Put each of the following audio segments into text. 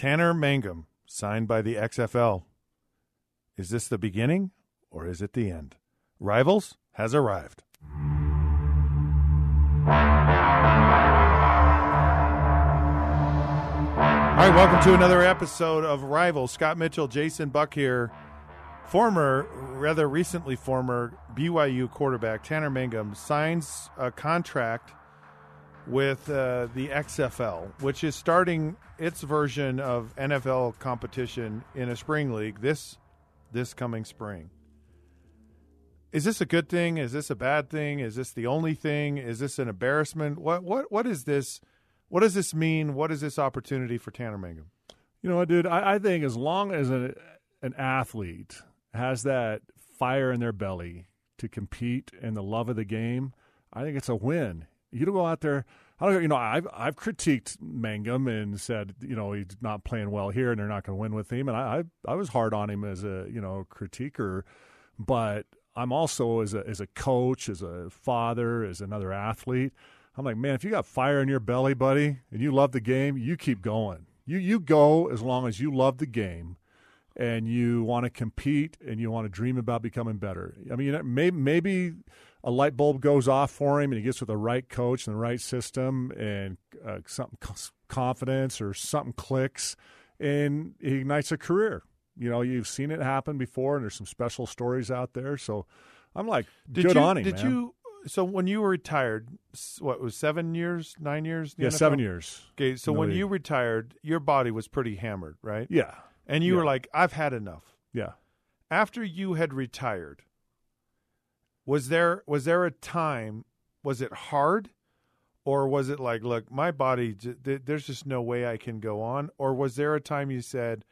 Tanner Mangum, signed by the XFL. Is this the beginning or is it the end? Rivals has arrived. All right, welcome to another episode of Rivals. Scott Mitchell, Jason Buck here. Former, rather recently former BYU quarterback Tanner Mangum signs a contract with uh, the XFL, which is starting its version of NFL competition in a spring league this this coming spring. Is this a good thing? Is this a bad thing? Is this the only thing? Is this an embarrassment? What what what is this? What does this mean? What is this opportunity for Tanner Mangum? You know what, dude? I, I think as long as an athlete has that fire in their belly to compete and the love of the game, I think it's a win. You don't go out there. I don't. You know, I've I've critiqued Mangum and said, you know, he's not playing well here, and they're not going to win with him. And I, I I was hard on him as a you know critiquer, but I'm also as a as a coach, as a father, as another athlete. I'm like, man, if you got fire in your belly, buddy, and you love the game, you keep going. You you go as long as you love the game, and you want to compete, and you want to dream about becoming better. I mean, maybe maybe a light bulb goes off for him, and he gets with the right coach and the right system, and uh, something confidence or something clicks, and he ignites a career. You know, you've seen it happen before, and there's some special stories out there. So I'm like, did good you, on him. Did man. you? So when you were retired, what was seven years, nine years? Yeah, NFL? seven years. Okay, so when league. you retired, your body was pretty hammered, right? Yeah, And you were like, "I've had enough." yeah. After you had retired, was there was there a time? Was it hard, or was it like, "Look, my body, there's just no way I can go on," or was there a time you said,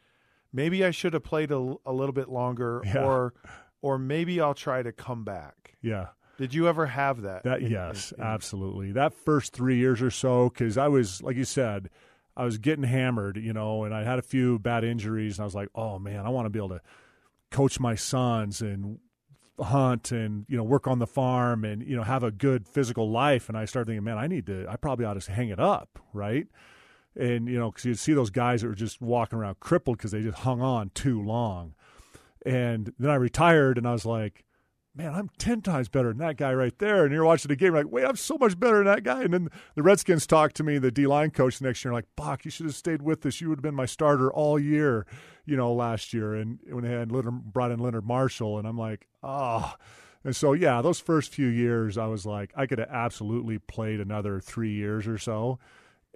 "Maybe I should have played a, a little bit longer," Yeah. or or maybe I'll try to come back? Yeah, Did you ever have that? that in- yes, in- in- absolutely. That first three years or so, because I was like you said, I was getting hammered, you know, and I had a few bad injuries, and I was like, oh man, I want to be able to coach my sons and hunt and you know work on the farm and you know have a good physical life. And i started thinking man i need to i probably ought to hang it up right? And you know because you'd see those guys that were just walking around crippled because they just hung on too long. And then i retired and i was like man i'm 10 times better than that guy right there. And you're watching the game like wait i'm so much better than that guy. And then the redskins talked to me the d-line coach next year like Buck you should have stayed with us. You would have been my starter all year you know last year. And when they had Leonard, brought in leonard marshall and i'm like oh and so yeah those first few years i was like i could have absolutely played another three years or so.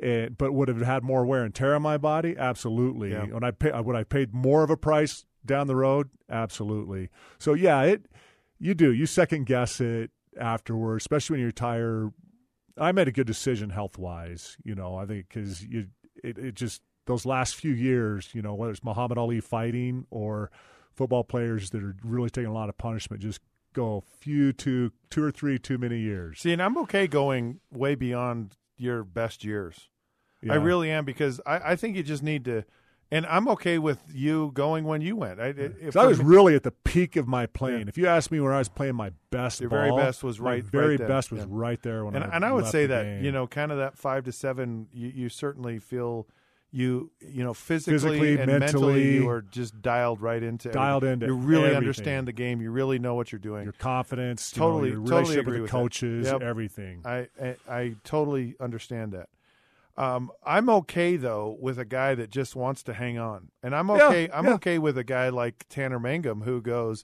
And, but would have had more wear and tear on my body? Absolutely. Yeah. when i pay would i paid more of a price down the road? Absolutely. So yeah it you do. You second guess it afterwards especially when you retire. I made a good decision health wise you know i think because you it, it just those last few years you know whether it's muhammad ali fighting or football players that are really taking a lot of punishment just go a few two two or three too many years. See, and I'm okay going way beyond your best years. I really am because I, I think you just need to, and I'm okay with you going when you went. I, if I was me- really at the peak of my playing. Yeah. If you asked me where I was playing my best, Your very best was right- very right best was Yeah. right there when and, I and I would say that game. you know, kind of that five to seven, you, you certainly feel you you know physically, Physically, and mentally, mentally, you are just dialed right into dialed everything. into You really everything. understand the game. You really know what you're doing. your confidence, you Totally- know, your totally relationship agree with the coaches, Yep. everything. I, I I totally understand that. Um, I'm okay though with a guy that just wants to hang on, and I'm Yeah, okay. I'm yeah. okay with a guy like Tanner Mangum who goes,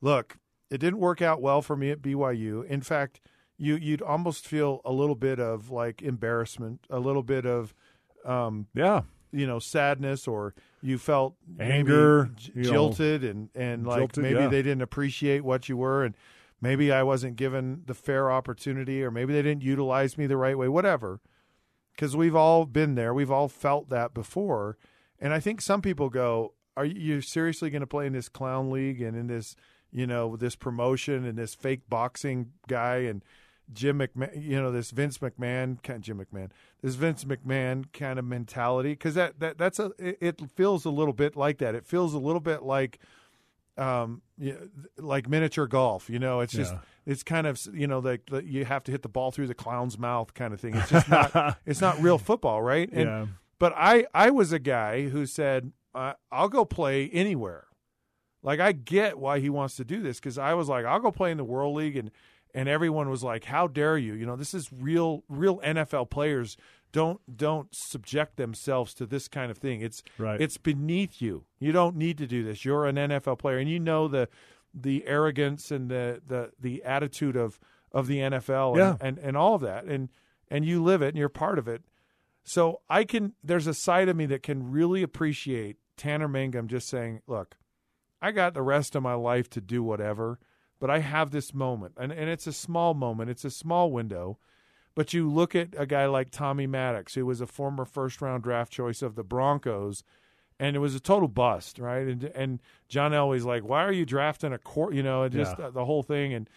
"Look, it didn't work out well for me at BYU. In fact, you you'd almost feel a little bit of like embarrassment, a little bit of, um, yeah, you know, sadness, or you felt Anger, j- you know. jilted, and and like Jilted, maybe yeah. they didn't appreciate what you were, and maybe I wasn't given the fair opportunity, or maybe they didn't utilize me the right way, whatever. Because we've all been there, we've all felt that before, and I think some people go, "Are you seriously going to play in this clown league and in this, you know, this promotion and this fake boxing guy and?" Jim McMahon, you know, this Vince McMahon, kind of Jim McMahon, this Vince McMahon kind of mentality, because that, that that's a it, it feels a little bit like that. It feels a little bit like, um, like miniature golf. You know, it's just Yeah. it's kind of you know like you have to hit the ball through the clown's mouth kind of thing. It's just not it's not real football, right? And yeah. But I I was a guy who said uh, I'll go play anywhere. Like I get why he wants to do this because I was like I'll go play in the World League and and everyone was like how dare you you know this is real real NFL players don't don't subject themselves to this kind of thing. It's Right. it's beneath you. You don't need to do this. You're an NFL player. And you know the the arrogance and the the the attitude of of the NFL and, Yeah. and and all of that. And and you live it and you're part of it. So I can there's a side of me that can really appreciate Tanner Mangum just saying look I got the rest of my life to do whatever, but I have this moment, and, and it's a small moment, it's a small window. But you look at a guy like Tommy Maddox, who was a former first round draft choice of the Broncos, and it was a total bust, right? And and John Elway's like, why are you drafting a court? You know, just Yeah. the, the whole thing, and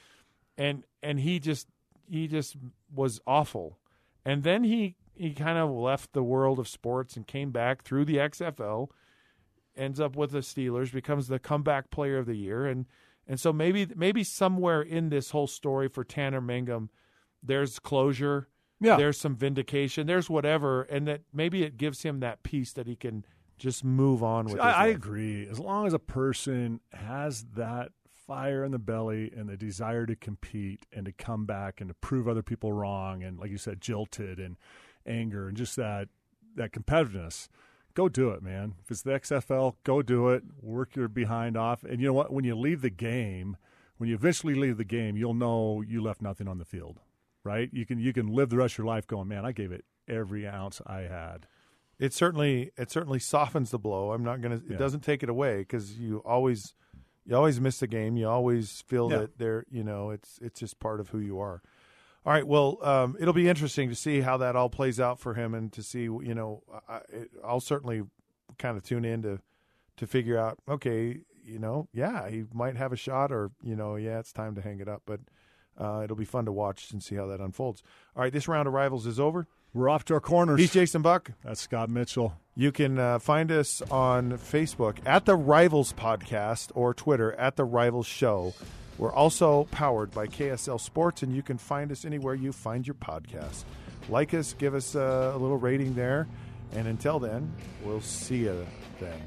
and and he just he just was awful, and then he he kind of left the world of sports and came back through the XFL ends up with the Steelers, becomes the comeback player of the year, and and so maybe maybe somewhere in this whole story for Tanner Mangum, there's closure, Yeah. there's some vindication, there's whatever, and that maybe it gives him that peace that he can just move on with. I, I agree. As long as a person has that fire in the belly and the desire to compete and to come back and to prove other people wrong, and like you said, jilted and anger and just that that competitiveness, go do it, man. If it's the XFL, go do it. Work your behind off, and you know what? When you leave the game, when you eventually leave the game, you'll know you left nothing on the field, right? You can you can live the rest of your life going, man, I gave it every ounce I had. It certainly it certainly softens the blow. I'm not gonna. It Yeah. doesn't take it away because you always you always miss the game. You always feel Yeah. that they're you know it's it's just part of who you are. All right. Well, um, it'll be interesting to see how that all plays out for him, and to see you know I, it, I'll certainly kind of tune in to to figure out. Okay, you know, yeah, he might have a shot, or you know, yeah, it's time to hang it up. But uh, it'll be fun to watch and see how that unfolds. All right, this round of rivals is over. We're off to our corners. He's Jason Buck. That's Scott Mitchell. You can uh, find us on Facebook at the Rivals Podcast or Twitter at the Rivals Show. We're also powered by KSL Sports, and you can find us anywhere you find your podcast. Like us, give us uh, a little rating there, and until then, we'll see you then.